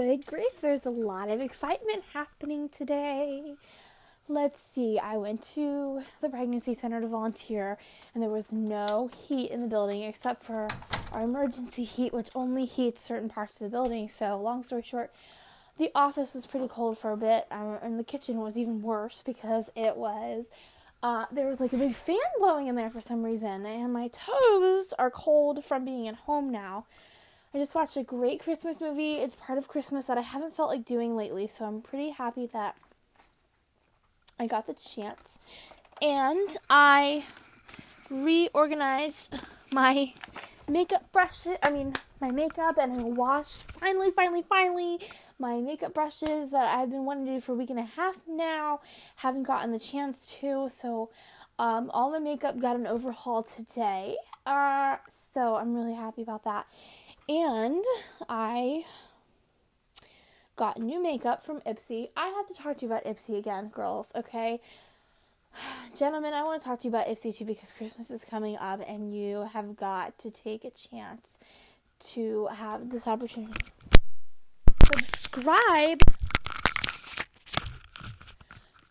good grief, there's a lot of excitement happening today. Let's see, I went to the pregnancy center to volunteer, and there was no heat in the building except for our emergency heat, which only heats certain parts of the building. So, long story short, the office was pretty cold for a bit, um, and the kitchen was even worse because it was. Uh, there was like a big fan blowing in there for some reason, and my toes are cold from being at home now. I just watched a great Christmas movie. It's part of Christmas that I haven't felt like doing lately, so I'm pretty happy that I got the chance. And I reorganized my makeup brushes, I mean, my makeup, and I washed finally, finally, finally my makeup brushes that I've been wanting to do for a week and a half now. Haven't gotten the chance to, so um, all my makeup got an overhaul today. Uh, so I'm really happy about that. And I got new makeup from Ipsy. I have to talk to you about Ipsy again, girls, okay? Gentlemen, I want to talk to you about Ipsy too because Christmas is coming up and you have got to take a chance to have this opportunity. Subscribe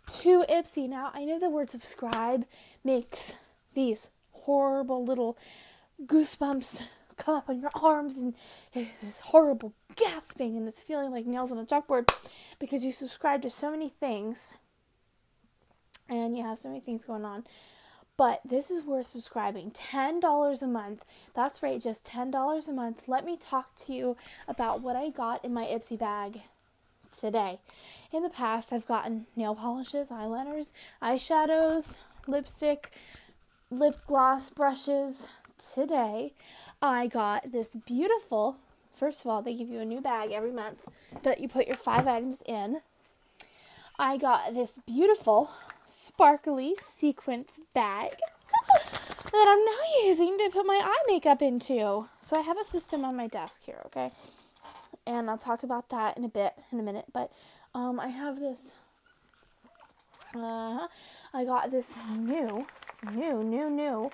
to Ipsy. Now, I know the word subscribe makes these horrible little goosebumps come up on your arms and this horrible gasping and this feeling like nails on a chalkboard because you subscribe to so many things and you have so many things going on. But this is worth subscribing. $10 a month. That's right, just $10 a month. Let me talk to you about what I got in my Ipsy bag today. In the past, I've gotten nail polishes, eyeliners, eyeshadows, lipstick, lip gloss brushes. Today, I got this beautiful, first of all, they give you a new bag every month that you put your five items in. I got this beautiful, sparkly sequence bag that I'm now using to put my eye makeup into. So I have a system on my desk here, okay? And I'll talk about that in a bit, in a minute. But um, I have this. Uh, I got this new, new, new, new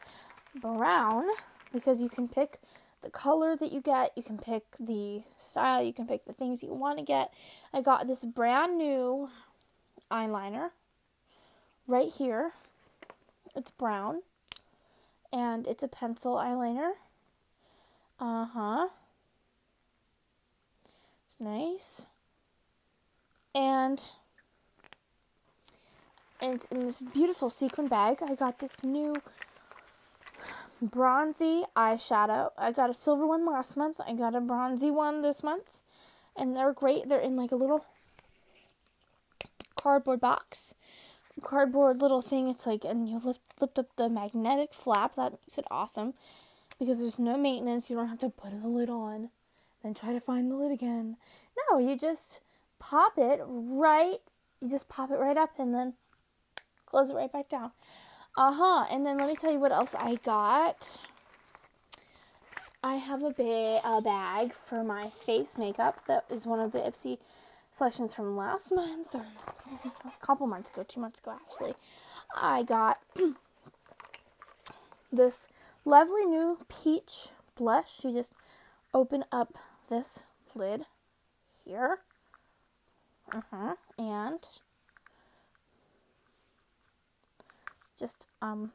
brown because you can pick the color that you get, you can pick the style, you can pick the things you want to get. I got this brand new eyeliner right here. It's brown and it's a pencil eyeliner. Uh huh. It's nice. And and in this beautiful sequin bag. I got this new bronzy eyeshadow. I got a silver one last month. I got a bronzy one this month. And they're great. They're in like a little cardboard box. Cardboard little thing. It's like, and you lift, lift up the magnetic flap. That makes it awesome. Because there's no maintenance. You don't have to put the lid on. Then try to find the lid again. No, you just pop it right. You just pop it right up and then close it right back down. Uh huh. And then let me tell you what else I got. I have a, ba- a bag for my face makeup that is one of the Ipsy selections from last month or a couple months ago, two months ago actually. I got this lovely new peach blush. You just open up this lid here. Uh huh. And just um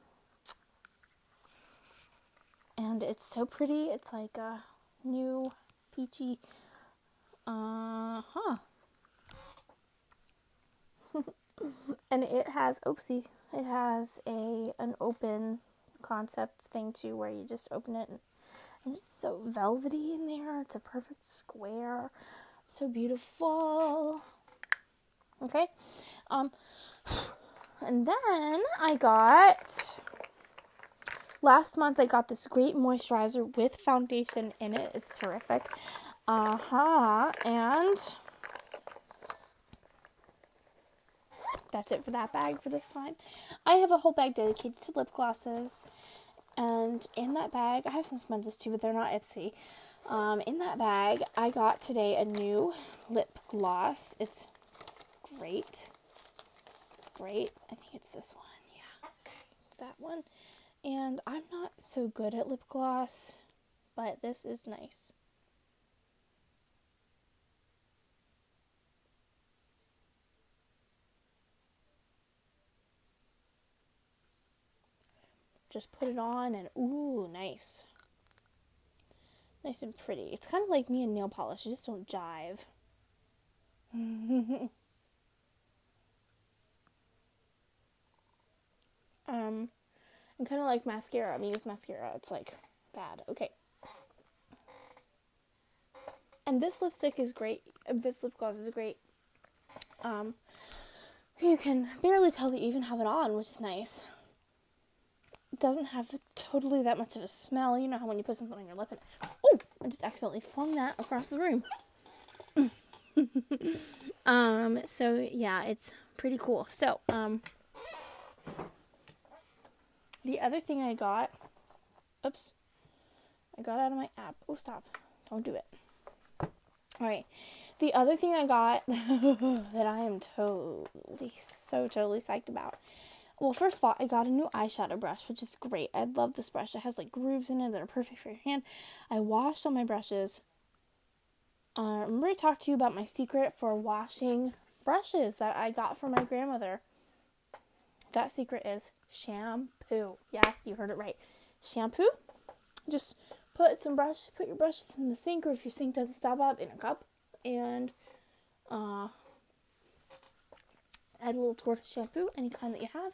and it's so pretty it's like a new peachy uh huh and it has oopsie it has a an open concept thing too where you just open it and, and it's so velvety in there it's a perfect square so beautiful. Okay um and then I got last month I got this great moisturizer with foundation in it. It's terrific. Uh huh. And that's it for that bag for this time. I have a whole bag dedicated to lip glosses. And in that bag, I have some sponges too, but they're not Ipsy. Um, in that bag, I got today a new lip gloss. It's great great. I think it's this one. Yeah. It's that one. And I'm not so good at lip gloss, but this is nice. Just put it on and ooh, nice. Nice and pretty. It's kind of like me and nail polish, I just don't jive. um, and kind of like mascara. Me with mascara, it's like bad. Okay. And this lipstick is great. This lip gloss is great. Um, you can barely tell that you even have it on, which is nice. It doesn't have totally that much of a smell. You know how when you put something on your lip and oh, I just accidentally flung that across the room. um, so yeah, it's pretty cool. So, um, the other thing I got, oops, I got out of my app. Oh, stop. Don't do it. All right. The other thing I got that I am totally, so totally psyched about. Well, first of all, I got a new eyeshadow brush, which is great. I love this brush. It has like grooves in it that are perfect for your hand. I washed all my brushes. Uh, remember, I talked to you about my secret for washing brushes that I got from my grandmother. That secret is shampoo. Yeah, you heard it right. Shampoo. Just put some brush, put your brushes in the sink, or if your sink doesn't stop up, in a cup and uh, add a little tortoise shampoo, any kind that you have.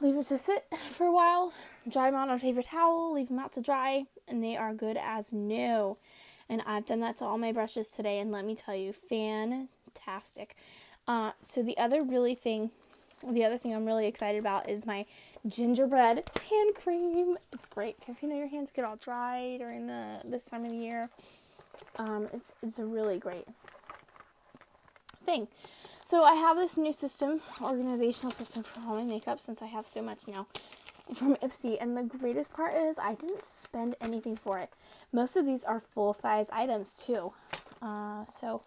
Leave it to sit for a while. Dry them on a paper towel. Leave them out to dry, and they are good as new. And I've done that to all my brushes today, and let me tell you, fantastic. Uh, so the other really thing, the other thing I'm really excited about is my gingerbread hand cream. It's great because you know your hands get all dry during the this time of the year. Um, it's it's a really great thing. So I have this new system, organizational system for all my makeup since I have so much now from Ipsy. And the greatest part is I didn't spend anything for it. Most of these are full size items too. Uh, so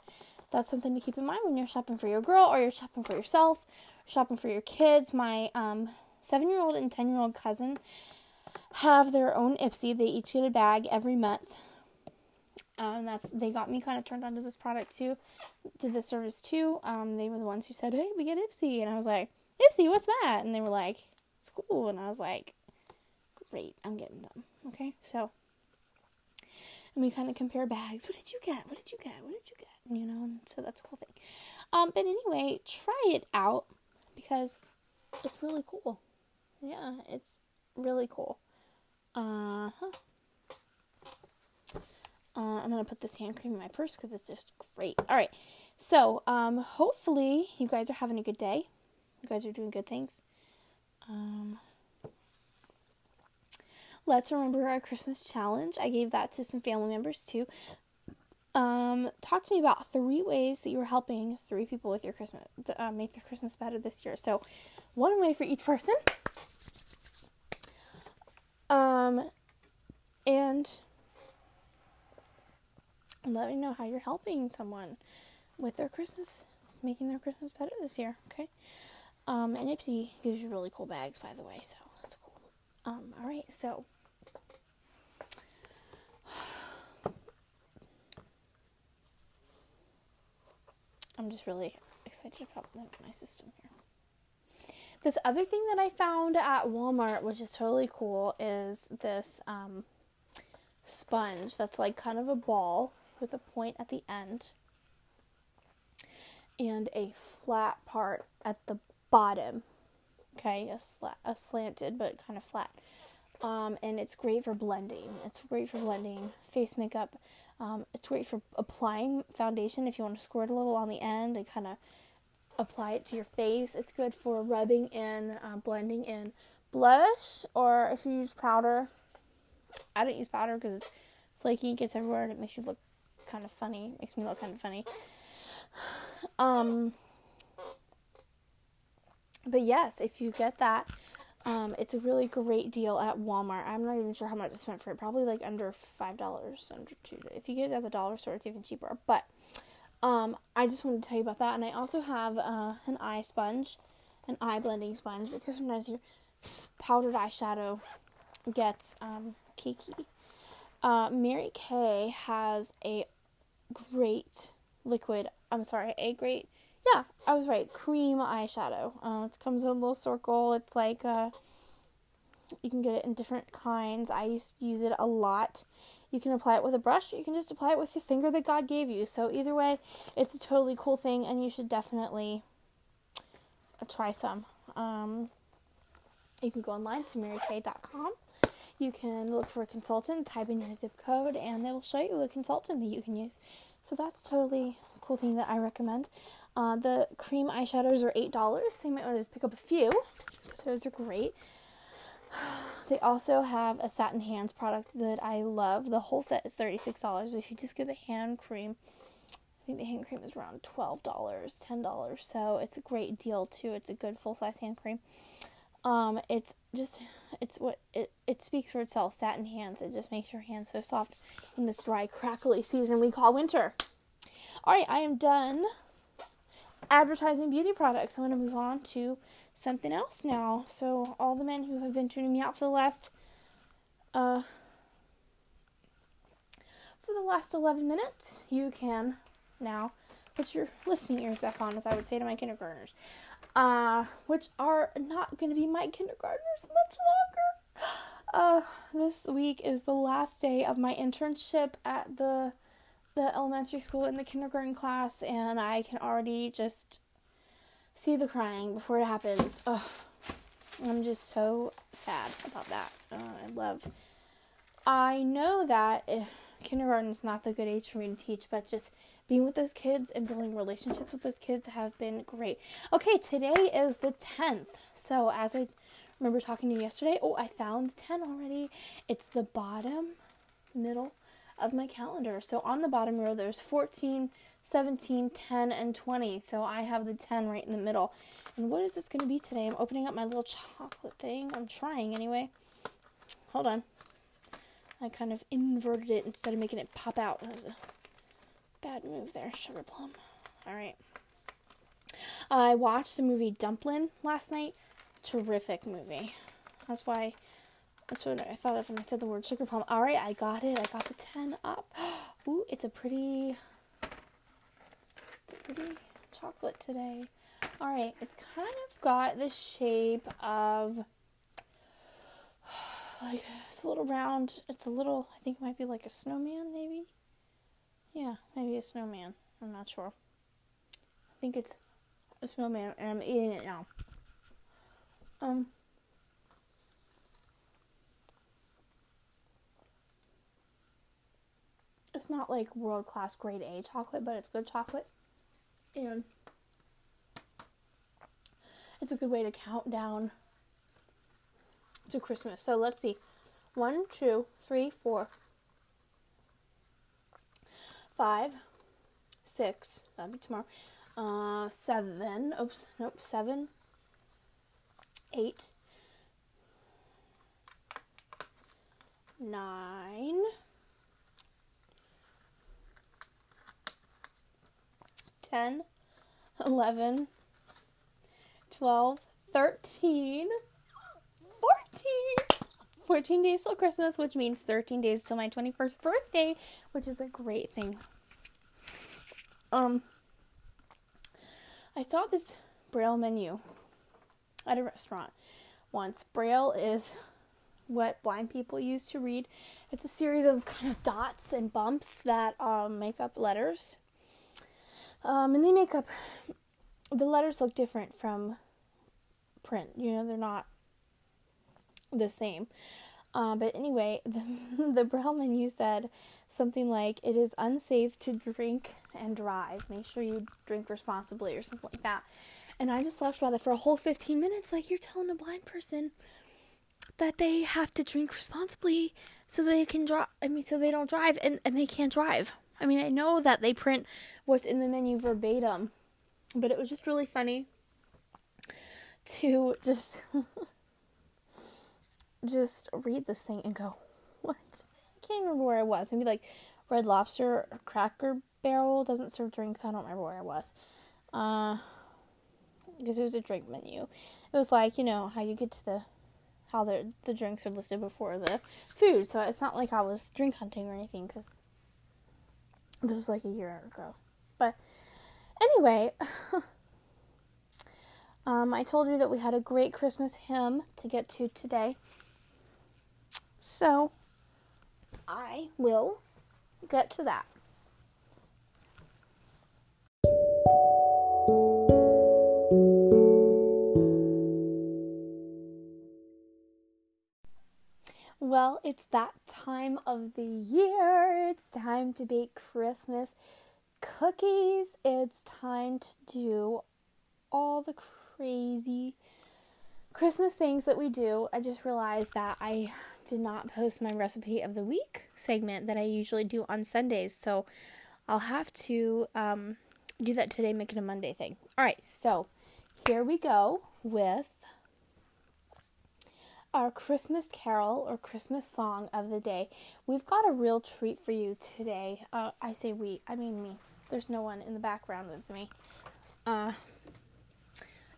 that's something to keep in mind when you're shopping for your girl or you're shopping for yourself, shopping for your kids. My um, seven year old and 10 year old cousin have their own Ipsy. They each get a bag every month um, that's they got me kind of turned onto this product too, to this service too. Um, they were the ones who said, "Hey, we get Ipsy," and I was like, "Ipsy, what's that?" And they were like, "It's cool," and I was like, "Great, I'm getting them." Okay, so and we kind of compare bags. What did you get? What did you get? What did you get? You know, so that's a cool thing. Um, but anyway, try it out because it's really cool. Yeah, it's really cool. Uh huh. Uh, I'm gonna put this hand cream in my purse because it's just great. All right, so um, hopefully you guys are having a good day. You guys are doing good things. Um, let's remember our Christmas challenge. I gave that to some family members too. Um, talk to me about three ways that you are helping three people with your Christmas uh, make their Christmas better this year. So, one way for each person. Um, and let me know how you're helping someone with their Christmas, making their Christmas better this year, okay? Um, and Ipsy gives you really cool bags, by the way, so that's cool. Um, all right, so I'm just really excited about my system here. This other thing that I found at Walmart, which is totally cool, is this um, sponge that's like kind of a ball with a point at the end and a flat part at the bottom. Okay, a, sla- a slanted but kind of flat. Um, and it's great for blending. It's great for blending face makeup. Um, it's great for applying foundation if you want to squirt a little on the end and kind of apply it to your face. It's good for rubbing in, uh, blending in blush, or if you use powder. I don't use powder because it's flaky, it gets everywhere, and it makes you look kind of funny. Makes me look kind of funny. Um, but yes, if you get that, um, it's a really great deal at Walmart. I'm not even sure how much I spent for it. Probably like under five dollars, under two. If you get it at the dollar store, it's even cheaper. But um, I just wanted to tell you about that. And I also have uh, an eye sponge, an eye blending sponge, because sometimes your powdered eyeshadow gets um, cakey. Uh, Mary Kay has a great liquid. I'm sorry, a great. Yeah, I was right. Cream eyeshadow. Uh, it comes in a little circle. It's like uh, You can get it in different kinds. I used to use it a lot. You can apply it with a brush, you can just apply it with the finger that God gave you. So, either way, it's a totally cool thing, and you should definitely try some. Um, you can go online to marykay.com. You can look for a consultant, type in your zip code, and they will show you a consultant that you can use. So that's totally cool thing that I recommend. Uh, the cream eyeshadows are eight dollars. So you might want to just pick up a few. So those are great. They also have a satin hands product that I love. The whole set is $36, but if you just get the hand cream, I think the hand cream is around $12, $10. So it's a great deal too. It's a good full size hand cream. Um, it's just it's what it it speaks for itself. Satin hands. It just makes your hands so soft in this dry, crackly season we call winter. All right, I am done advertising beauty products. I'm going to move on to something else now. So, all the men who have been tuning me out for the last uh for the last 11 minutes, you can now put your listening ears back on, as I would say to my kindergartners, uh, which are not going to be my kindergartners much longer. Uh, this week is the last day of my internship at the the elementary school in the kindergarten class, and I can already just see the crying before it happens. Ugh. I'm just so sad about that. Uh, I love. I know that eh, kindergarten is not the good age for me to teach, but just being with those kids and building relationships with those kids have been great. Okay, today is the 10th. So, as I remember talking to you yesterday, oh, I found the 10 already. It's the bottom middle of my calendar. So, on the bottom row, there's 14, 17, 10, and 20. So I have the 10 right in the middle. And what is this going to be today? I'm opening up my little chocolate thing. I'm trying anyway. Hold on. I kind of inverted it instead of making it pop out. That was a bad move there, sugar plum. All right. I watched the movie Dumplin' last night. Terrific movie. That's why. That's what I thought of when I said the word sugar plum. All right, I got it. I got the 10 up. Ooh, it's a pretty pretty chocolate today. Alright, it's kind of got the shape of like it's a little round. It's a little I think it might be like a snowman maybe. Yeah, maybe a snowman. I'm not sure. I think it's a snowman and I'm eating it now. Um It's not like world class grade A chocolate, but it's good chocolate. And it's a good way to count down to Christmas. So let's see. One, two, three, four, five, six. That'll be tomorrow. Uh, seven. Oops. Nope. Seven. Eight. Nine. 10, 11, 12, 13, 14. 14 days till Christmas, which means 13 days till my 21st birthday, which is a great thing. Um, I saw this Braille menu at a restaurant once. Braille is what blind people use to read. It's a series of kind of dots and bumps that um, make up letters um, and they make up the letters look different from print. You know, they're not the same. Uh, but anyway, the, the Braille menu said something like, It is unsafe to drink and drive. Make sure you drink responsibly, or something like that. And I just laughed about it for a whole 15 minutes. Like, you're telling a blind person that they have to drink responsibly so they can drive. I mean, so they don't drive and, and they can't drive. I mean, I know that they print what's in the menu verbatim, but it was just really funny to just just read this thing and go, "What?" I can't remember where I was. Maybe like Red Lobster or Cracker Barrel doesn't serve drinks. I don't remember where I was. Uh, because it was a drink menu. It was like you know how you get to the how the the drinks are listed before the food. So it's not like I was drink hunting or anything because this was like a year ago. But anyway, um, I told you that we had a great Christmas hymn to get to today. So I will get to that. Well, it's that time of the year. It's time to bake Christmas cookies. It's time to do all the crazy Christmas things that we do. I just realized that I did not post my recipe of the week segment that I usually do on Sundays. So I'll have to um, do that today, make it a Monday thing. All right, so here we go with our Christmas carol or Christmas song of the day. We've got a real treat for you today. Uh, I say we, I mean me. There's no one in the background with me. Uh,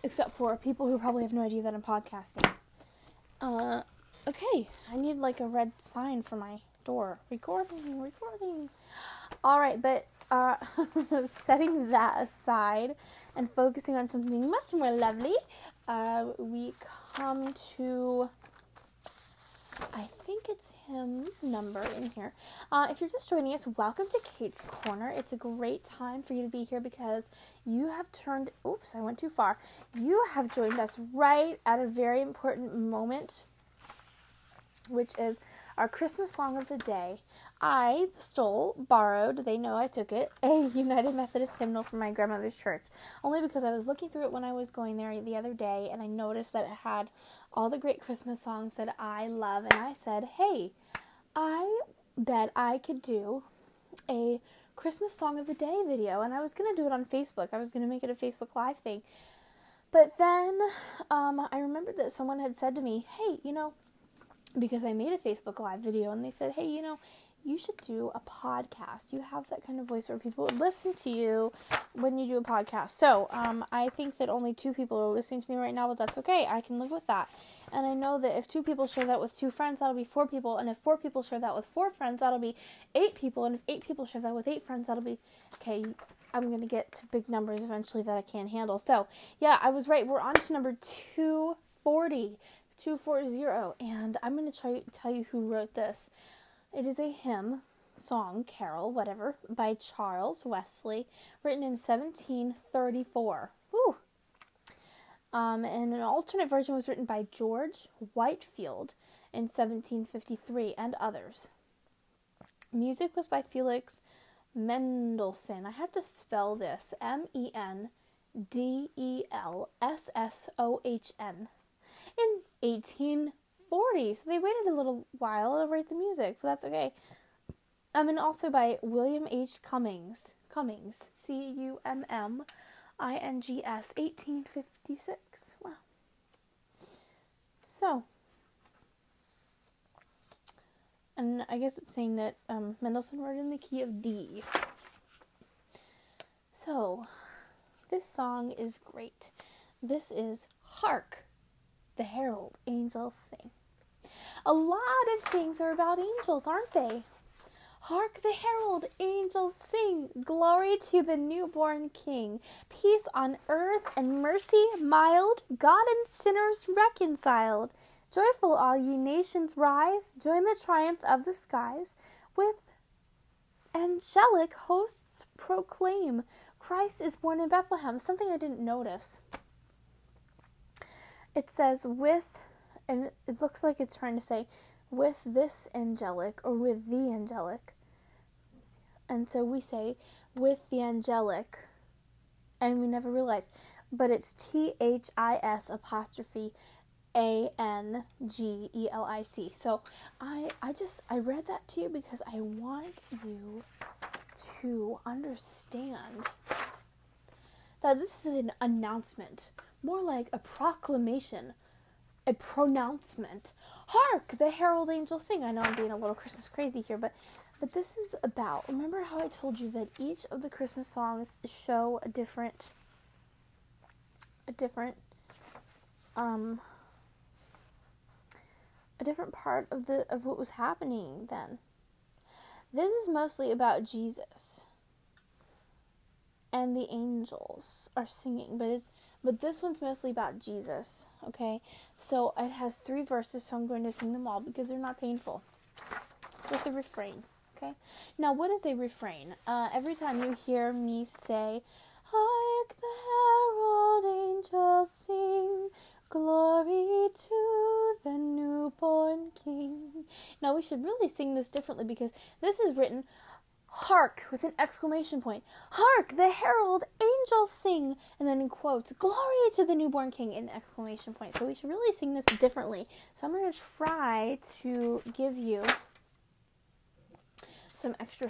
except for people who probably have no idea that I'm podcasting. Uh, okay, I need like a red sign for my door. Recording, recording. All right, but uh, setting that aside and focusing on something much more lovely, uh, we come to I think it's hymn number in here. Uh, if you're just joining us, welcome to Kate's Corner. It's a great time for you to be here because you have turned, oops, I went too far. You have joined us right at a very important moment, which is our Christmas song of the day. I stole, borrowed, they know I took it, a United Methodist hymnal from my grandmother's church. Only because I was looking through it when I was going there the other day and I noticed that it had all the great Christmas songs that I love. And I said, hey, I bet I could do a Christmas song of the day video. And I was to do it on Facebook, I was to make it a Facebook Live thing. But then um, I remembered that someone had said to me, hey, you know, because I made a Facebook Live video, and they said, hey, you know, you should do a podcast. You have that kind of voice where people would listen to you when you do a podcast. So um, I think that only two people are listening to me right now, but that's okay. I can live with that. And I know that if two people share that with two friends, that'll be four people. And if four people share that with four friends, that'll be eight people. And if eight people share that with eight friends, that'll be okay. I'm going to get to big numbers eventually that I can't handle. So, yeah, I was right. We're on to number 240. 240. And I'm going to try tell you who wrote this. It is a hymn, song, carol, whatever, by Charles Wesley, written in 1734. Woo! Um, and an alternate version was written by George Whitefield in 1753 and others. Music was by Felix Mendelssohn. I have to spell this M E N D E L S S O H N. In 1840. So they waited a little while to write the music, but that's okay. Um, and also by William H. Cummings. Cummings. C U M M I N G S, 1856. Wow. So, and I guess it's saying that um, Mendelssohn wrote in the key of D. So, this song is great. This is Hark, the Herald Angels Sing. A lot of things are about angels, aren't they? Hark the herald angels sing, glory to the newborn King. Peace on earth and mercy mild, God and sinners reconciled. Joyful all ye nations rise, join the triumph of the skies. With angelic hosts proclaim, Christ is born in Bethlehem. Something I didn't notice. It says, with, and it looks like it's trying to say, with this angelic or with the angelic. And so we say with the angelic, and we never realize, but it's T H I S apostrophe A N G E L I C. So I I just I read that to you because I want you to understand that this is an announcement, more like a proclamation a pronouncement. Hark! The herald angels sing. I know I'm being a little Christmas crazy here, but but this is about. Remember how I told you that each of the Christmas songs show a different, a different, um, a different part of the of what was happening then. This is mostly about Jesus. And the angels are singing, but it's but this one's mostly about Jesus, okay? So it has three verses, so I'm going to sing them all because they're not painful. With the refrain, okay? Now, what is a refrain? Uh, every time you hear me say, Hark the herald angels sing, glory to the newborn King. Now, we should really sing this differently because this is written Hark with an exclamation point. Hark, the herald angels sing. And then in quotes, glory to the newborn king in exclamation point. So we should really sing this differently. So I'm going to try to give you some extra,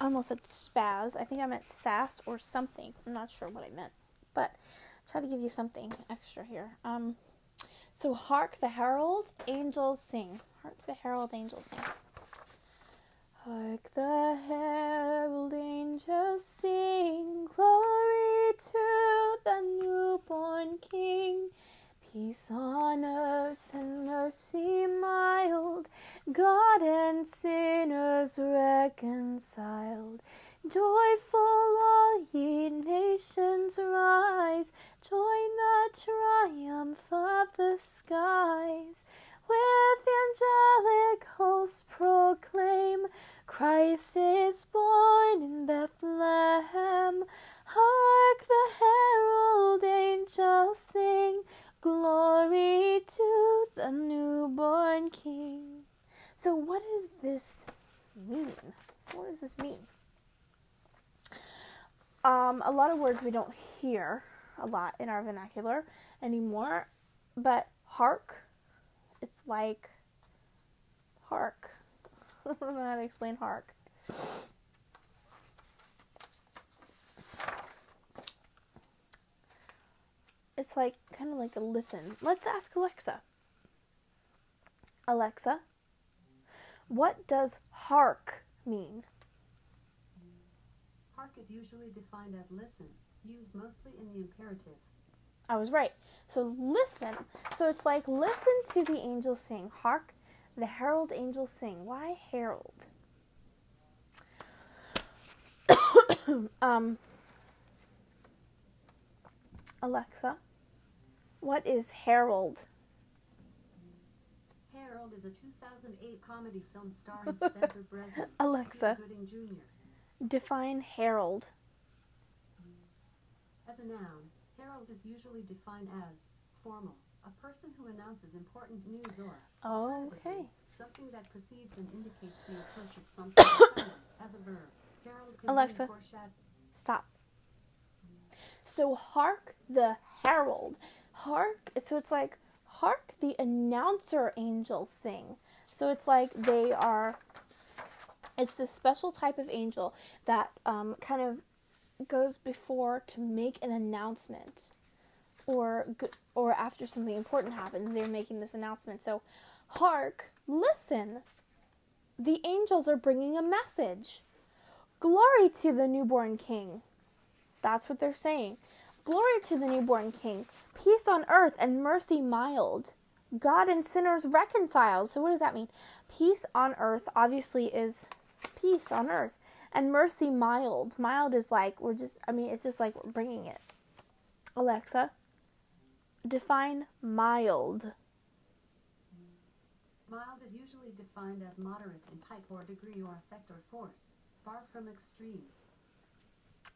I almost said spaz. I think I meant sass or something. I'm not sure what I meant. But I'll try to give you something extra here. Um, so hark, the herald angels sing. Hark, the herald angels sing. Hark the herald angels sing, glory to the newborn King. Peace on earth and mercy mild, God and sinners reconciled. Joyful all ye nations rise, join the triumph of the skies. With angelic hosts proclaim, Christ is born in Bethlehem. Hark the herald angels sing, glory to the newborn King. So, what does this mean? What does this mean? Um, a lot of words we don't hear a lot in our vernacular anymore, but hark, like hark. I don't know how to explain hark. It's like kind of like a listen. Let's ask Alexa. Alexa, what does hark mean? Hark is usually defined as listen, used mostly in the imperative. I was right. So listen. So it's like listen to the angels sing. Hark, the herald angels sing. Why herald? um, Alexa, what is herald? Harold is a 2008 comedy film starring Spencer Breslin. Alexa. Cuba Gooding Jr. Define herald. As a noun, herald is usually defined as formal, a person who announces important news or Okay. something that precedes and indicates the approach of something as a verb. Herald can Alexa. Stop. So hark the herald. Hark so it's like hark the announcer angels sing. So it's like they are it's this special type of angel that um, kind of goes before to make an announcement or or after something important happens they're making this announcement. So hark listen. The angels are bringing a message. Glory to the newborn king. That's what they're saying. Glory to the newborn king. Peace on earth and mercy mild. God and sinners reconciled. So what does that mean? Peace on earth obviously is peace on earth and mercy mild. Mild is like we're just i mean it's just like we're bringing it. Alexa define mild. Mild is usually defined as moderate in type or degree or effect or force, far from extreme.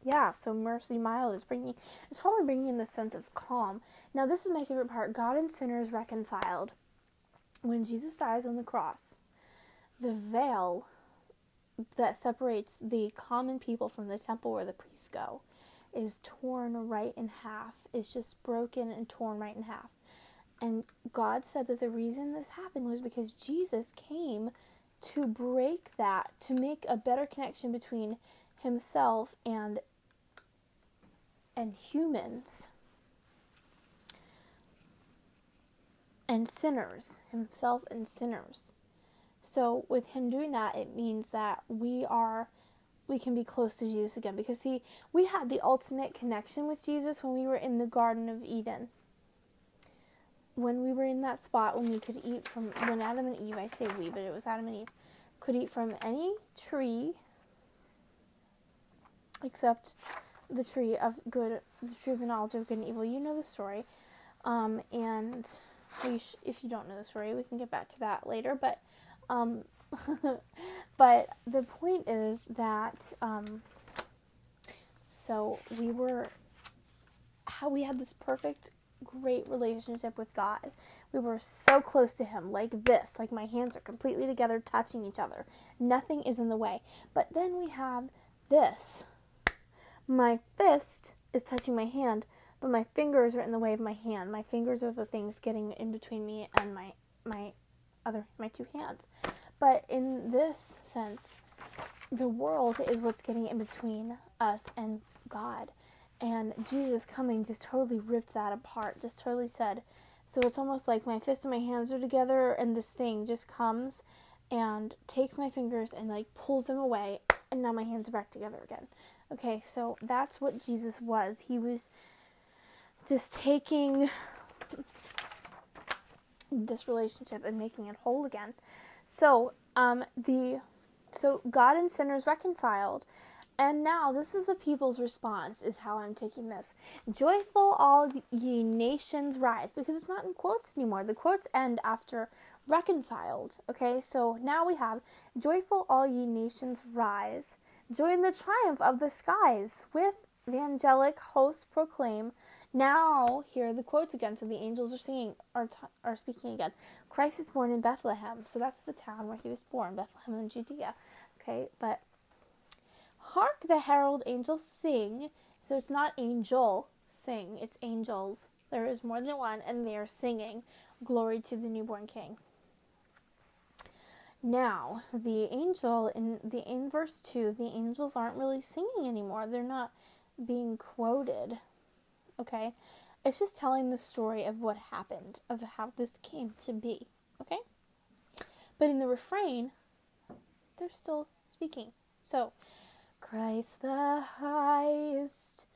yeah so mercy mild is bringing it's probably bringing in the sense of calm. Now this is my favorite part. God and sinners reconciled. When jesus dies on the cross the veil that separates the common people from the temple where the priests go is torn right in half. It's just broken and torn right in half. And god said that the reason this happened was because jesus came to break that to make a better connection between himself and and humans. And sinners himself and sinners so with him doing that it means that we are we can be close to Jesus again because see we had the ultimate connection with Jesus when we were in the garden of Eden when we were in that spot when we could eat from when Adam and Eve I say we but it was Adam and Eve could eat from any tree except the tree of good, the tree of the knowledge of good and evil. You know the story, um, and sh- if you don't know the story, we can get back to that later. But, um, but the point is that um, so we were how we had this perfect, great relationship with God. We were so close to Him, like this, like my hands are completely together, touching each other. Nothing is in the way. But then we have this. My fist is touching my hand, but my fingers are in the way of my hand. My fingers are the things getting in between me and my my other my two hands. But in this sense, the world is what's getting in between us and God. And Jesus coming just totally ripped that apart, just totally said, so it's almost like my fist and my hands are together, and this thing just comes and takes my fingers and like pulls them away, and now my hands are back together again. Okay, so that's what Jesus was. He was just taking this relationship and making it whole again. So, um, the so God and sinners reconciled. And now this is the people's response is how I'm taking this. Joyful all ye nations rise because it's not in quotes anymore. The quotes end after reconciled. Okay? So now we have joyful all ye nations rise. Join the triumph of the skies with the angelic hosts proclaim now, here are the quotes again. So the angels are singing, are, t- are speaking again. Christ is born in Bethlehem. So that's the town where he was born, Bethlehem in Judea. Okay, but hark the herald angels sing. So it's not angel sing, it's angels. There is more than one, and they are singing glory to the newborn king. Now, the angel in the in verse 2, the angels aren't really singing anymore. They're not being quoted okay? It's just telling the story of what happened, of how this came to be, okay? But in the refrain, they're still speaking. So, Christ the highest,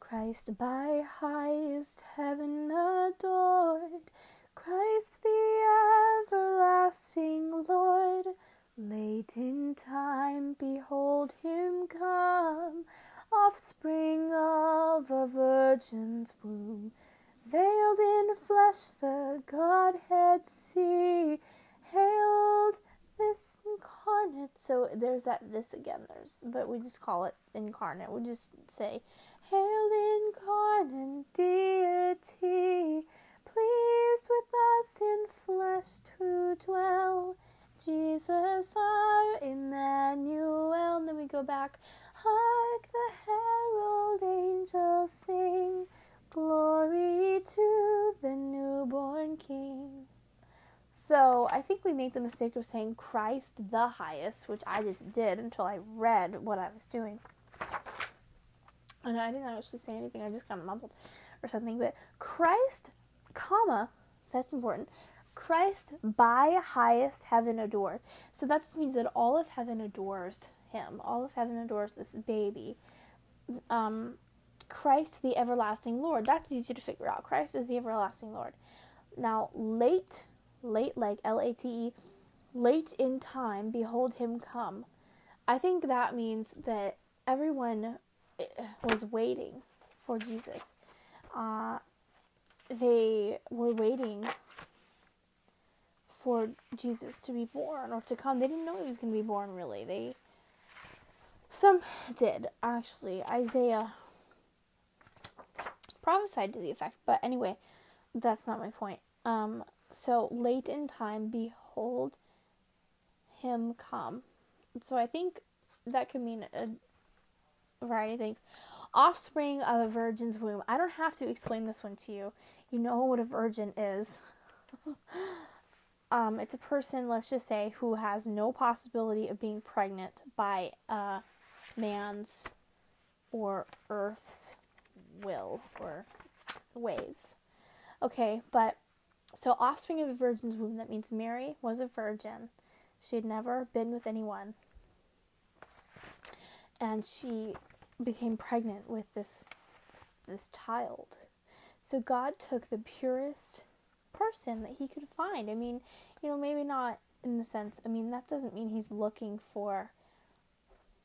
Christ by highest heaven adored, Christ the everlasting Lord, late in time, behold him come offspring of a virgin's womb. Veiled in flesh, the Godhead see, hailed this incarnate. So there's that this again. There's, but we just call it incarnate. We just say, hailed incarnate deity, pleased with us in flesh to dwell. Jesus our Emmanuel. And then we go back. Hark the herald angels sing, glory to the newborn King. So I think we make the mistake of saying Christ the highest, which I just did until I read what I was doing. And I didn't actually say anything, I just kind of mumbled or something. But Christ, comma, that's important. Christ by highest heaven adored. So that just means that all of heaven adores him. All of heaven adores this baby. Um, Christ, the everlasting Lord. That's easy to figure out. Christ is the everlasting Lord. Now, late, late, like L A T E, late in time, behold him come. I think that means that everyone eh, was waiting for Jesus. Uh, they were waiting for Jesus to be born or to come. They didn't know he was going to be born, really. They some did, actually. Isaiah prophesied to the effect. But anyway, that's not my point. Um, so late in time, behold him come. So I think that could mean a variety of things. Offspring of a virgin's womb. I don't have to explain this one to you. You know what a virgin is. um, it's a person, let's just say, who has no possibility of being pregnant by a man's or earth's will or ways. Okay, but so offspring of a virgin's womb, that means Mary was a virgin. She had never been with anyone. And she became pregnant with this this child. So God took the purest person that he could find. I mean, you know, maybe not in the sense, I mean, that doesn't mean he's looking for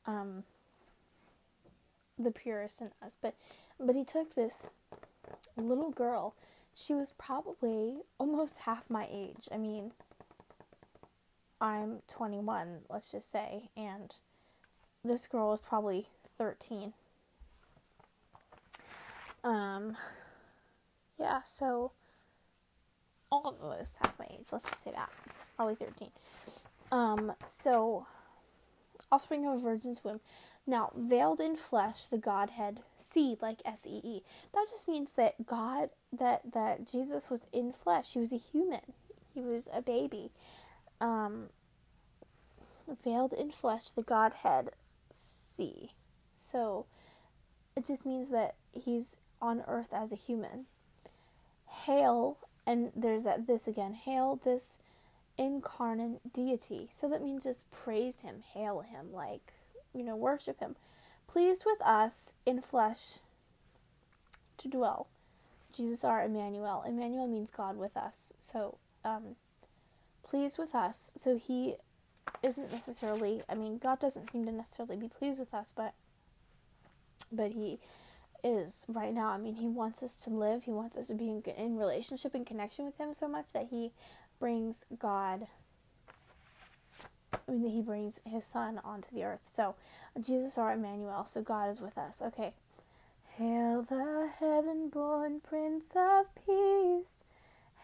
um the purist in us. But but he took this little girl. She was probably almost half my age. I mean, I'm 21, let's just say, and this girl was probably 13. Um, yeah, so almost half my age, let's just say that. Probably 13. Um, so, offspring of a virgin's womb. Now, veiled in flesh, the Godhead, seed, like S E E. That just means that God, that, that Jesus was in flesh. He was a human. He was a baby. Um, veiled in flesh, the Godhead, see. So, it just means that he's on earth as a human. Hail, and there's that this again, hail this incarnate deity. So that means just praise him, hail him, like, you know, worship him. Pleased with us in flesh to dwell. Jesus our Emmanuel. Emmanuel means God with us. So, um, pleased with us. So he isn't necessarily, I mean, God doesn't seem to necessarily be pleased with us, but but he is right now. I mean, he wants us to live. He wants us to be in, in relationship and connection with him so much that he brings God Mean, he brings his son onto the earth. So, Jesus or Emmanuel, so God is with us. Okay. Hail the heaven born Prince of Peace.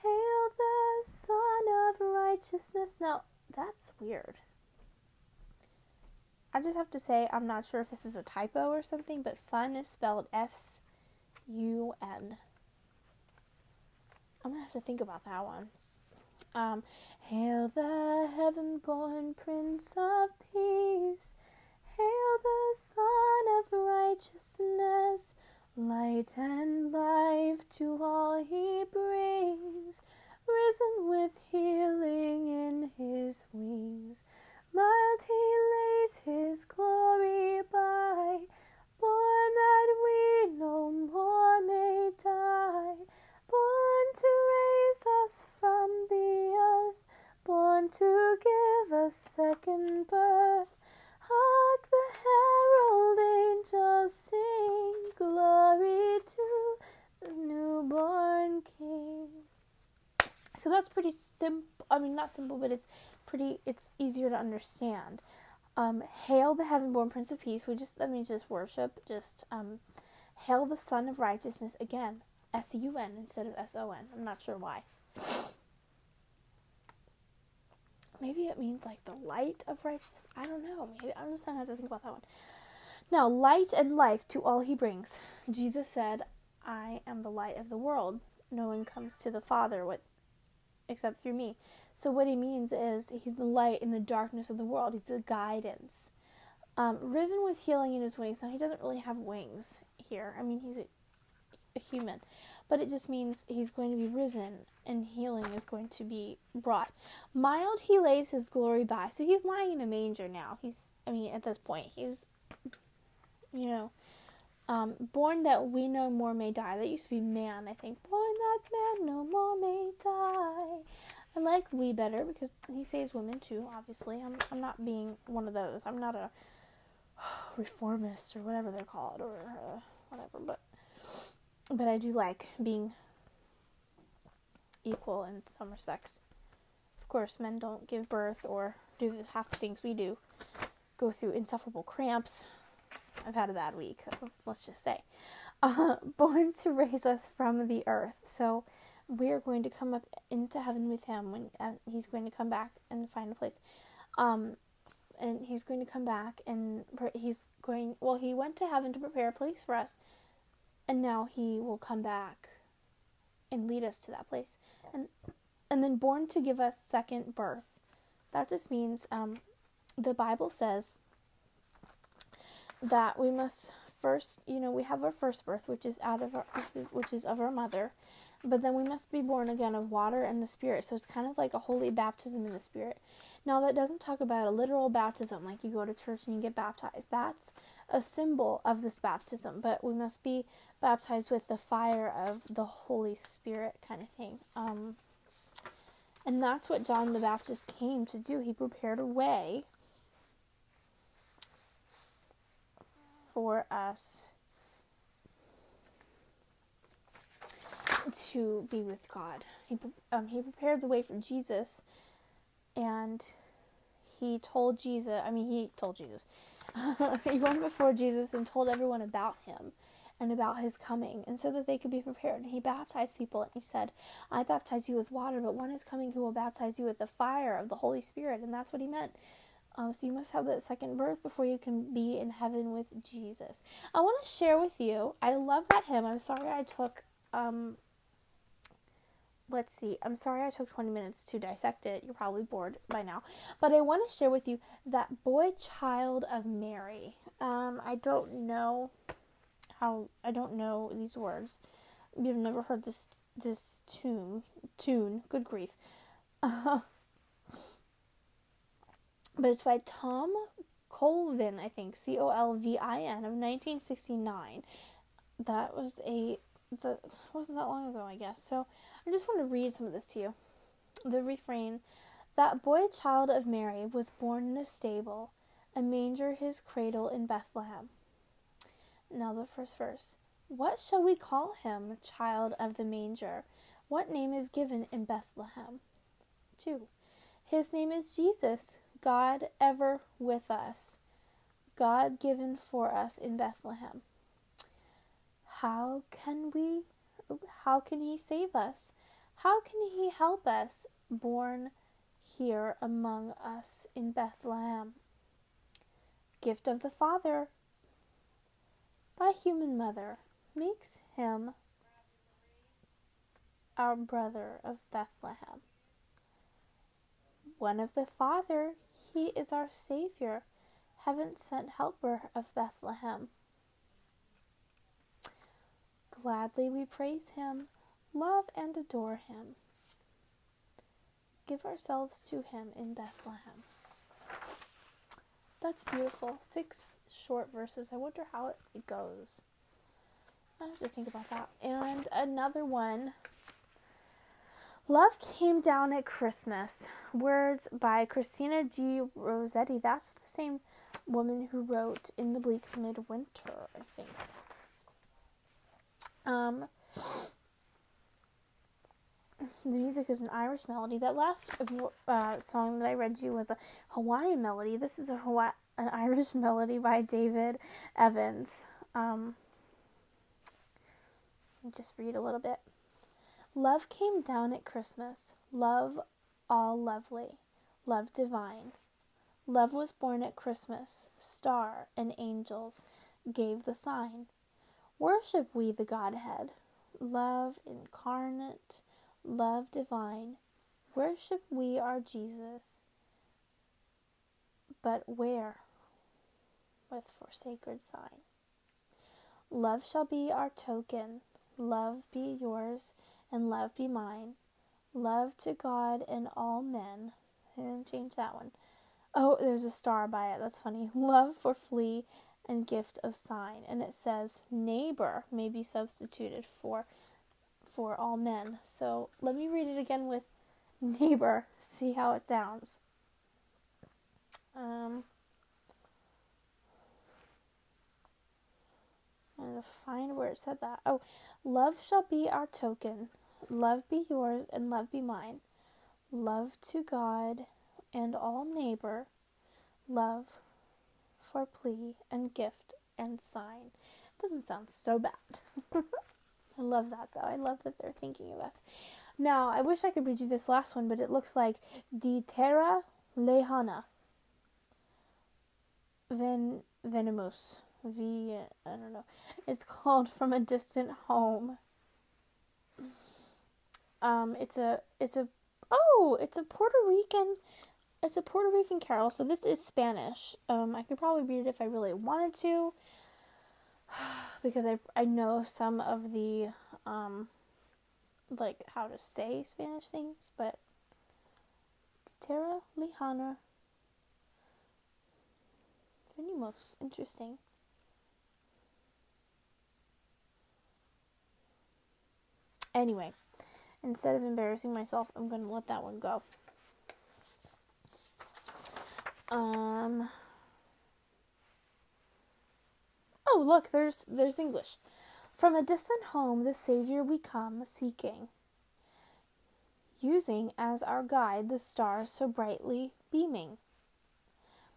Hail the Son of Righteousness. Now, that's weird. I just have to say, I'm not sure if this is a typo or something, but Son is spelled F U N. I'm gonna have to think about that one. Um, Hail the heaven born Prince of Peace. Hail the Son of Righteousness. Light and life to all he brings. Risen with healing in his wings. Mild he lays his glory by. Born that we no more may die. Born to raise us from the earth born to give a second birth. Hark the herald angels sing, glory to the newborn King. So that's pretty simple. I mean, not simple, but it's pretty. It's easier to understand. Um, hail the heaven-born Prince of Peace. We just that means just worship. Just um, hail the Son of Righteousness. Again, S U N instead of S O N. I'm not sure why. maybe it means like the light of righteousness. I don't know. Maybe I'm just gonna have to think about that one. Now, light and life to all he brings. Jesus said, "I am the light of the world. No one comes to the Father with, except through me." So what he means is he's the light in the darkness of the world. He's the guidance. Um, risen with healing in his wings. Now he doesn't really have wings here. I mean, he's a, human, but it just means he's going to be risen and healing is going to be brought. Mild he lays his glory by. So he's lying in a manger now. He's, I mean, at this point, he's, you know, um, born that we no more may die. That used to be man, I think. Born that man no more may die. I like we better because he saves women too. Obviously, I'm I'm not being one of those. I'm not a reformist or whatever they're called or uh, whatever. But but I do like being equal in some respects. Of course, men don't give birth or do half the things we do, go through insufferable cramps. I've had a bad week, let's just say. Uh, born to raise us from the earth. So we are going to come up into heaven with him when uh, he's going to come back and find a place. Um, and he's going to come back and he's going, well, he went to heaven to prepare a place for us. And now he will come back and lead us to that place. And and then born to give us second birth. That just means um, the Bible says that we must first, you know, we have our first birth, which is out of our, which is of our mother, but then we must be born again of water and the Spirit. So it's kind of like a holy baptism in the Spirit. Now that doesn't talk about a literal baptism, like you go to church and you get baptized. That's a symbol of this baptism, but we must be baptized with the fire of the Holy Spirit kind of thing. Um, and that's what John the Baptist came to do. He prepared a way for us to be with God. He um, he prepared the way for Jesus, and he told Jesus. I mean, he told Jesus. he went before Jesus and told everyone about him and about his coming, and so that they could be prepared. And he baptized people, and he said, "I baptize you with water, but one is coming who will baptize you with the fire of the Holy Spirit." And that's what he meant. Um, so you must have that second birth before you can be in heaven with Jesus. I want to share with you. I love that hymn. I'm sorry I took um, let's see. I'm sorry I took 20 minutes to dissect it. You're probably bored by now. But I want to share with you that boy child of Mary. Um, I don't know how, I don't know these words. You've never heard this, this tune, tune, good grief. Uh, but it's by Tom Colvin, I think, C O L V I N, of 1969. That was a, that wasn't that long ago, I guess. So, I just want to read some of this to you. The refrain That boy child of Mary was born in a stable, a manger his cradle in Bethlehem. Now, the first verse What shall we call him, child of the manger? What name is given in Bethlehem? 2. His name is Jesus, God ever with us, God given for us in Bethlehem. How can we how can he save us? How can he help us, born here among us in Bethlehem? Gift of the Father by human mother makes him our brother of Bethlehem. One of the Father, he is our Savior, heaven sent helper of Bethlehem. Gladly we praise him, love and adore him. Give ourselves to him in Bethlehem. That's beautiful. Six short verses. I wonder how it goes. I have to think about that. And another one. Love Came Down at Christmas. Words by Christina G. Rossetti. That's the same woman who wrote In the Bleak Midwinter, I think. Um, the music is an Irish melody. That last uh, song that I read you was a Hawaiian melody. This is a Hawaii, an Irish melody by David Evans. Um, just read a little bit. Love came down at Christmas. Love all lovely. Love divine. Love was born at Christmas. Star and angels gave the sign. Worship we the Godhead, love incarnate, love divine. Worship we our Jesus. But where? With for sacred sign. Love shall be our token, love be yours, and love be mine. Love to God and all men. Didn't change that one. Oh, there's a star by it. That's funny. Love for flea and gift of sign and it says neighbor may be substituted for for all men so let me read it again with neighbor see how it sounds um I'm going find where it said that. Oh, love shall be our token. Love be yours and love be mine. Love to God and all neighbor. Love for plea and gift and sign. Doesn't sound so bad. I love that though. I love that they're thinking of us. Now, I wish I could read you this last one, but it looks like Di Terra Lejana. Ven Venemus. V I don't know. It's called From a Distant Home. Um, it's a it's a oh, it's a Puerto Rican it's a Puerto Rican carol, so this is Spanish. Um, I could probably read it if I really wanted to, because I I know some of the um, like how to say Spanish things, but Terra Lejana Venimos. Interesting. Anyway, instead of embarrassing myself, I'm going to let that one go. Um. Oh, look, there's there's English. From a distant home, the Savior we come seeking, using as our guide the stars so brightly beaming.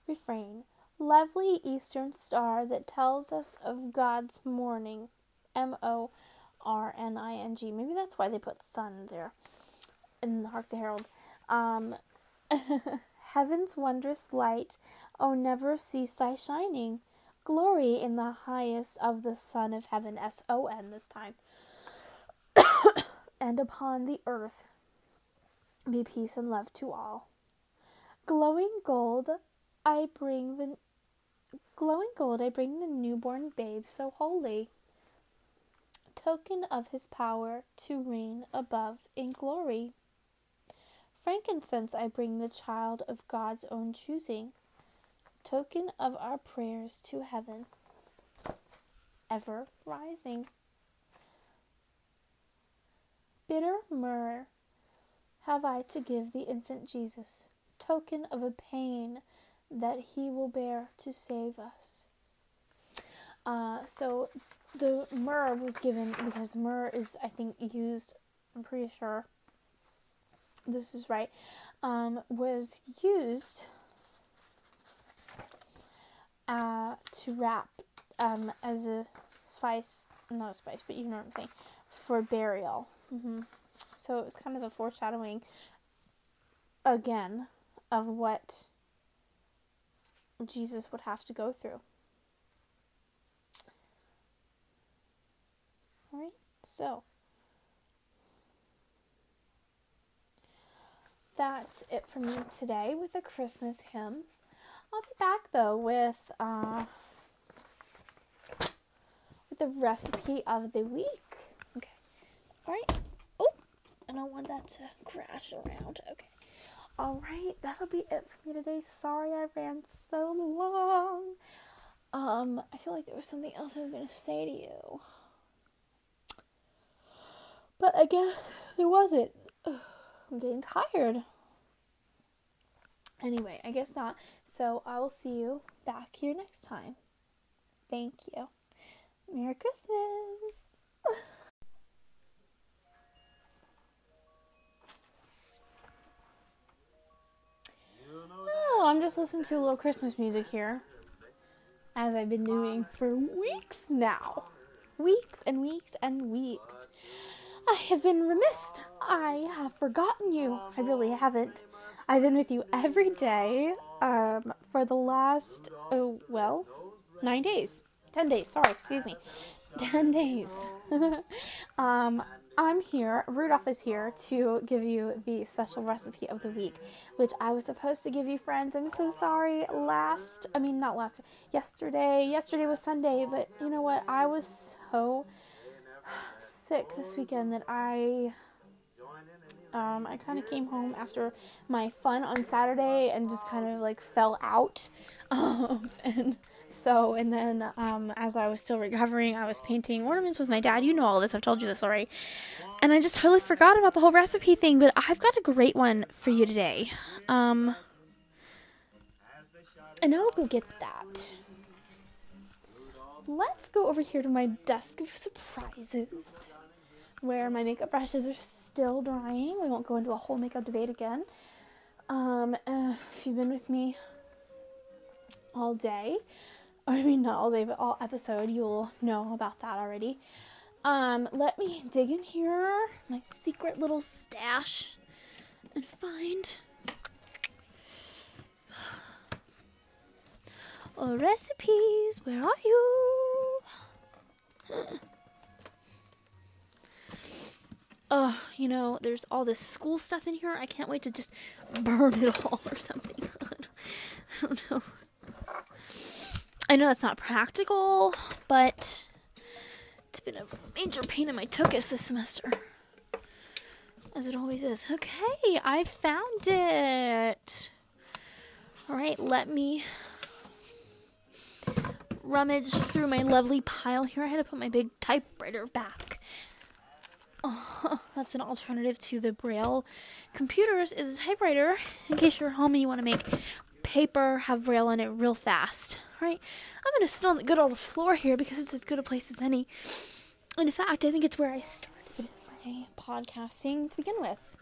Refrain Lovely eastern star that tells us of God's morning. M O R N I N G. Maybe that's why they put sun there in the Hark the Herald. Um, Heaven's wondrous light, oh, never cease thy shining. Glory in the highest of the Son of Heaven, S O N this time. and upon the earth be peace and love to all. Glowing gold, I bring the glowing gold, I bring the newborn babe so holy, token of his power to reign above in glory. Frankincense I bring the child of God's own choosing, token of our prayers to heaven, ever rising. Bitter myrrh have I to give the infant Jesus, token of a pain that he will bear to save us. Uh, so the myrrh was given because myrrh is, I think, used, I'm pretty sure this is right, um, was used uh, to wrap um, as a spice, not a spice, but you know what I'm saying, for burial. Mm-hmm. So it was kind of a foreshadowing again of what Jesus would have to go through. Alright, so that's it for me today with the Christmas hymns. I'll be back though with uh, with the recipe of the week. Okay. Alright. Oh, I don't want that to crash around. Okay. Alright, that'll be it for me today. Sorry I ran so long. Um, I feel like there was something else I was gonna say to you. But I guess there wasn't. I'm getting tired. Anyway, I guess not. So I will see you back here next time. Thank you. Merry Christmas. oh, I'm just listening to a little Christmas music here. As I've been doing for weeks now. Weeks and weeks and weeks. I have been remiss. I have forgotten you. I really haven't. I've been with you every day um, for the last, oh, well, nine days. Ten days, sorry, excuse me. Ten days. um, I'm here, Rudolph is here to give you the special recipe of the week, which I was supposed to give you, friends. I'm so sorry. Last, I mean, not last, yesterday. Yesterday was Sunday, but you know what? I was so sick this weekend that I um, I kind of came home after my fun on Saturday and just kind of like fell out. Um, and so, and then um, as I was still recovering, I was painting ornaments with my dad. You know all this, I've told you this already. And I just totally forgot about the whole recipe thing, but I've got a great one for you today. Um, and I'll go get that. Let's go over here to my desk of surprises where my makeup brushes are still drying. We won't go into a whole makeup debate again. Um, uh, if you've been with me all day, or I mean not all day, but all episode, you'll know about that already. Um, let me dig in here, my secret little stash, and find oh, recipes. Where are you? Oh, you know, there's all this school stuff in here. I can't wait to just burn it all or something. I don't know. I know that's not practical, but it's been a major pain in my tuchus this semester. As it always is. Okay, I found it. Alright, let me rummage through my lovely pile here. I had to put my big typewriter back. Oh, that's an alternative to the Braille computers is a typewriter. In case you're home and you want to make paper, have braille on it real fast. Right? I'm gonna sit on the good old floor here because it's as good a place as any. In fact, I think it's where I started my podcasting to begin with.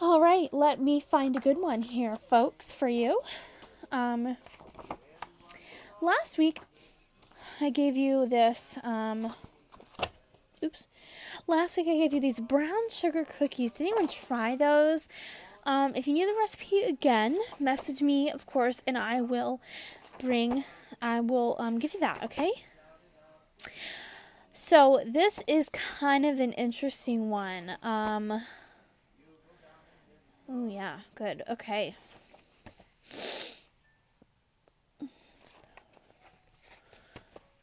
All right, let me find a good one here, folks, for you. Um, last week, I gave you this. Um, oops. Last week, I gave you these brown sugar cookies. Did anyone try those? Um, if you need the recipe again, message me, of course, and I will bring. I will um, give you that. Okay. So this is kind of an interesting one. Um, Oh, yeah, good. Okay.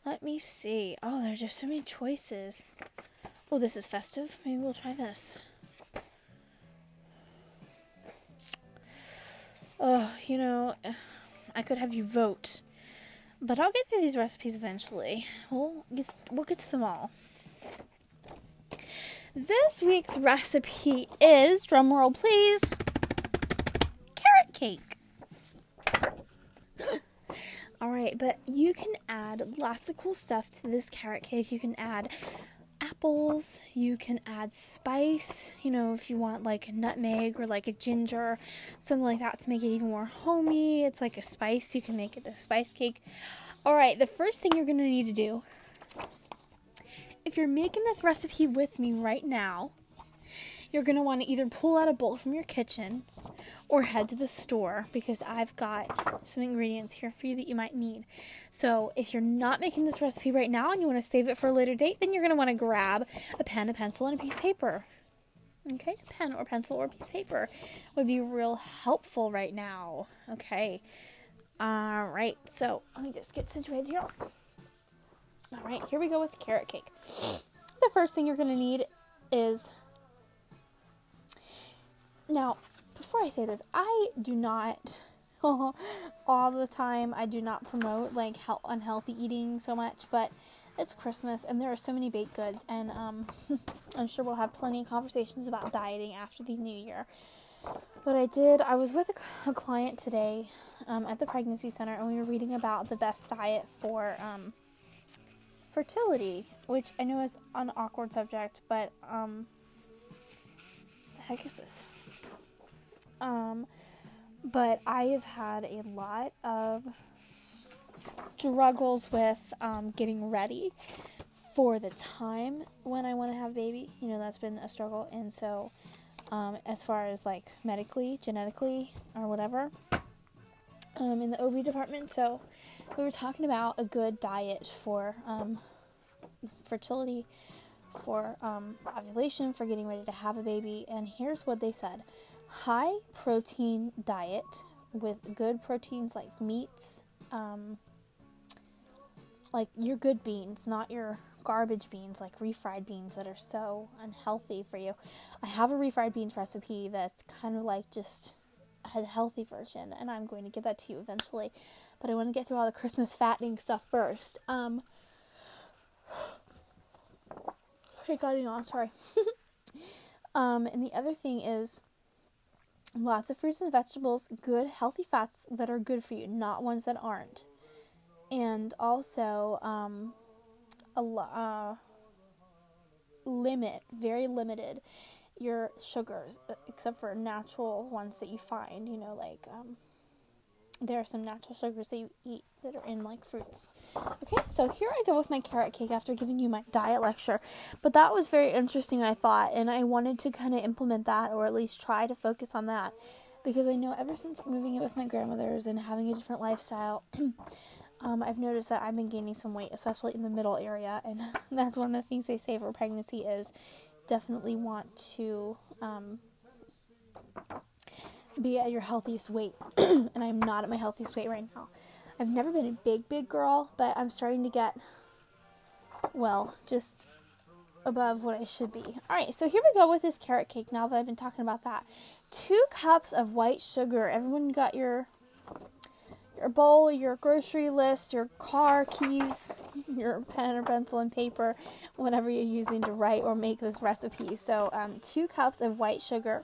Let me see. Oh, there's just so many choices. Oh, this is festive. Maybe we'll try this. Oh, you know, I could have you vote. But I'll get through these recipes eventually. We'll get, we'll get to them all. This week's recipe is, drumroll please, carrot cake. But you can add lots of cool stuff to this carrot cake. You can add apples, you can add spice, you know, if you want like a nutmeg or like a ginger, something like that to make it even more homey. It's like a spice, you can make it a spice cake. Alright, the first thing you're going to need to do if you're making this recipe with me right now, you're going to want to either pull out a bowl from your kitchen or head to the store because I've got some ingredients here for you that you might need. So, if you're not making this recipe right now and you want to save it for a later date, then you're going to want to grab a pen, a pencil, and a piece of paper. Okay, a pen or pencil or piece of paper would be real helpful right now. Okay. All right, so let me just get situated here. All right, here we go with the carrot cake. The first thing you're going to need is. Now, before I say this, I do not all the time. I do not promote like health, unhealthy eating so much, but it's Christmas and there are so many baked goods, and um, I'm sure we'll have plenty of conversations about dieting after the new year. But I did. I was with a, a client today um, at the pregnancy center, and we were reading about the best diet for um, fertility, which I know is an awkward subject, but um, the heck is this? Um, but I have had a lot of struggles with um, getting ready for the time when I want to have a baby. You know, that's been a struggle, and so um, as far as like medically, genetically, or whatever, um, in the OB department. So we were talking about a good diet for um, fertility, for um, ovulation, for getting ready to have a baby. And here's what they said high protein diet with good proteins like meats, um, like your good beans, not your garbage beans, like refried beans that are so unhealthy for you. I have a refried beans recipe that's kind of like just a healthy version, and I'm going to give that to you eventually. But I want to get through all the Christmas fattening stuff first. Um, I got it on, sorry. um, and the other thing is lots of fruits and vegetables, good healthy fats that are good for you, not ones that aren't. And also, um, a uh, limit, very limited your sugars, uh, except for natural ones that you find. You know, like um, there are some natural sugars that you eat that are in like fruits. Okay, so here I go with my carrot cake after giving you my diet lecture. But that was very interesting, I thought, and I wanted to kind of implement that or at least try to focus on that because I know ever since moving in with my grandmother's and having a different lifestyle. Um, I've noticed that I've been gaining some weight, especially in the middle area, and that's one of the things they say for pregnancy is definitely want to um, be at your healthiest weight. and I'm not at my healthiest weight right now. I've never been a big, big girl, but I'm starting to get, well, just above what I should be. All right, so here we go with this carrot cake now that I've been talking about that. Two cups of white sugar. Everyone got your your bowl, your grocery list, your car keys, your pen or pencil and paper, whatever you're using to write or make this recipe. So, um, two cups of white sugar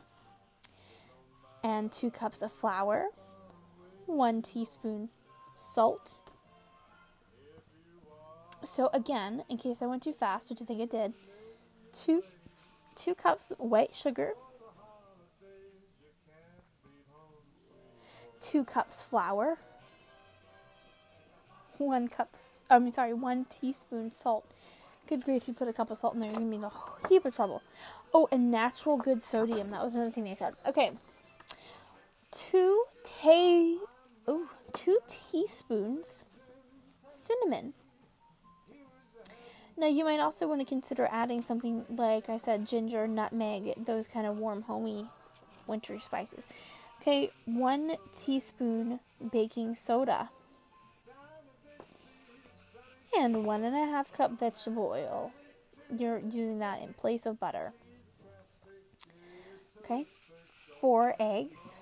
and two cups of flour, one teaspoon salt. So again, in case I went too fast, which I think it did, two two cups white sugar, two cups flour, one cup, I'm sorry, one teaspoon salt. Good grief, you put a cup of salt in there, you're gonna be in a heap of trouble. Oh, and natural good sodium. That was another thing they said. Okay, two ta- ooh, two teaspoons cinnamon. Now you might also want to consider adding something like I said, ginger, nutmeg, those kind of warm, homey, wintry spices. Okay, one teaspoon baking soda. And one and a half cup vegetable oil. You're using that in place of butter. Okay, four eggs.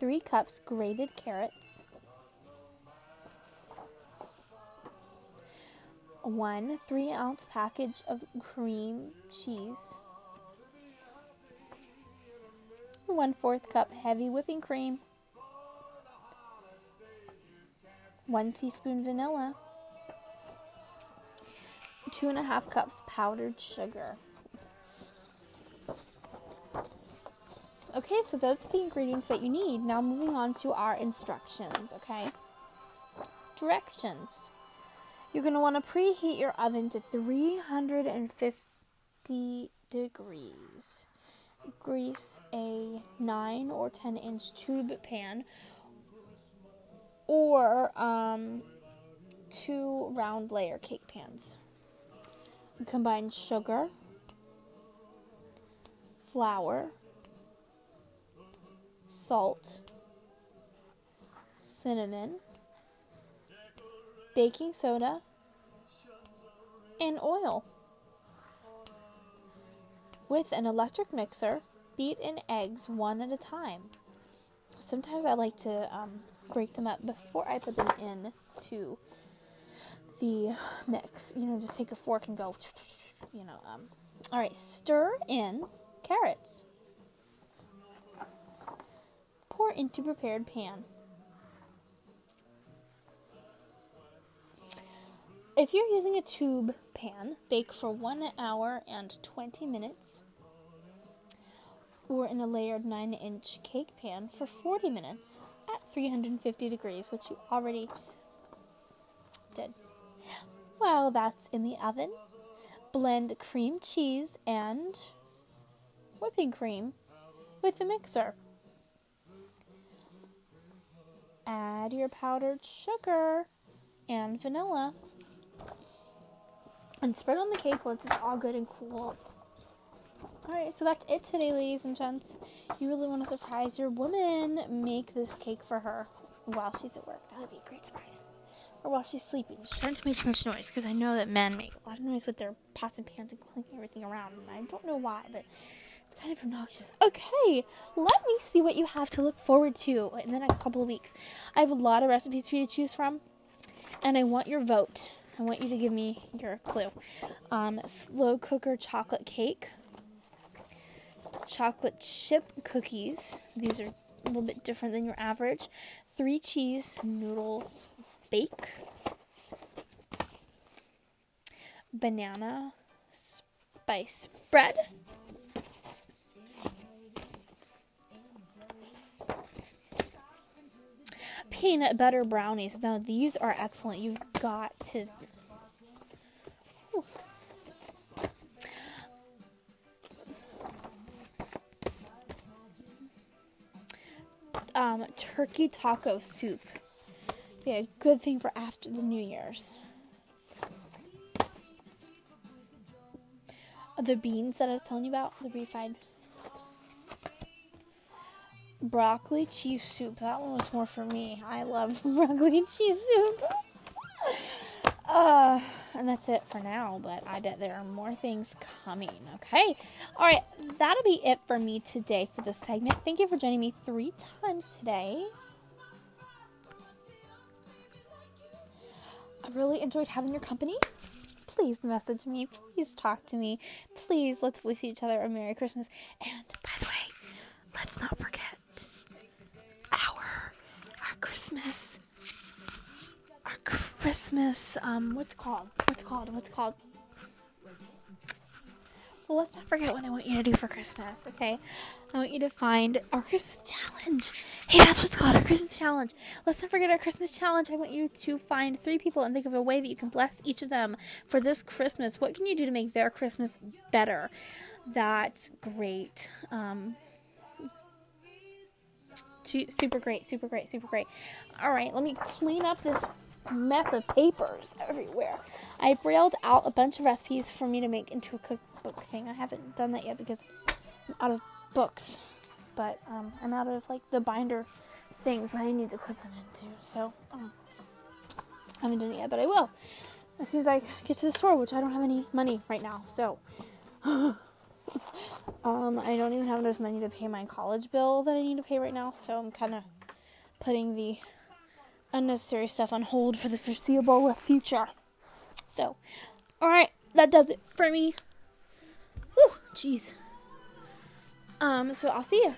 Three cups grated carrots. One three ounce package of cream cheese. One fourth cup heavy whipping cream. One teaspoon vanilla. Two and a half cups powdered sugar. Okay, so those are the ingredients that you need. Now moving on to our instructions, okay? Directions. You're going to want to preheat your oven to 350 degrees. Grease a 9 or 10 inch tube pan or um, two round layer cake pans. Combine sugar, flour, salt, cinnamon, baking soda, and oil. With an electric mixer, beat in eggs one at a time. Sometimes I like to um, break them up before I put them in to the mix. You know, just take a fork and go, you know. Um. All right, stir in carrots. Pour into prepared pan. If you're using a tube pan, bake for one hour and 20 minutes. Or in a layered 9 inch cake pan for 40 minutes at 350 degrees, which you already did. While that's in the oven, blend cream cheese and whipping cream with the mixer. Add your powdered sugar and vanilla and spread on the cake once it's all good and cool. Alright, so that's it today, ladies and gents. You really want to surprise your woman, make this cake for her while she's at work. That would be a great surprise. Or while she's sleeping. She doesn't make too much noise because I know that men make a lot of noise with their pots and pans and clinking everything around. And I don't know why, but it's kind of obnoxious. Okay, let me see what you have to look forward to in the next couple of weeks. I have a lot of recipes for you to choose from, and I want your vote. I want you to give me your clue. Um, slow cooker chocolate cake, chocolate chip cookies. These are a little bit different than your average. Three cheese noodle bake, banana spice bread. Peanut butter brownies. Now, these are excellent. You've got to um, turkey taco soup. Be a good thing for after the New Year's. The beans that I was telling you about, the refried broccoli cheese soup. That one was more for me. I love broccoli cheese soup. Uh, and that's it for now, but I bet there are more things coming. Okay. All right. That'll be it for me today for this segment. Thank you for joining me three times today. I really enjoyed having your company. Please message me. Please talk to me. Please let's wish each other a Merry Christmas. And by the way, let's not forget Christmas, our Christmas, um, what's called? What's called? What's called? Well, let's not forget what I want you to do for Christmas, okay? I want you to find our Christmas challenge. Hey, that's what's called our Christmas challenge. Let's not forget our Christmas challenge. I want you to find three people and think of a way that you can bless each of them for this Christmas. What can you do to make their Christmas better? That's great. Um, super great, super great, super great. All right, let me clean up this mess of papers everywhere. I brailled out a bunch of recipes for me to make into a cookbook thing. I haven't done that yet because I'm out of books, but um, I'm out of like the binder things that I need to clip them into. So um, I haven't done it yet, but I will as soon as I get to the store, which I don't have any money right now. So um, I don't even have enough money to pay my college bill that I need to pay right now. So I'm kind of putting the unnecessary stuff on hold for the foreseeable future. So, all right, that does it for me. Whew, jeez. Um, so I'll see you.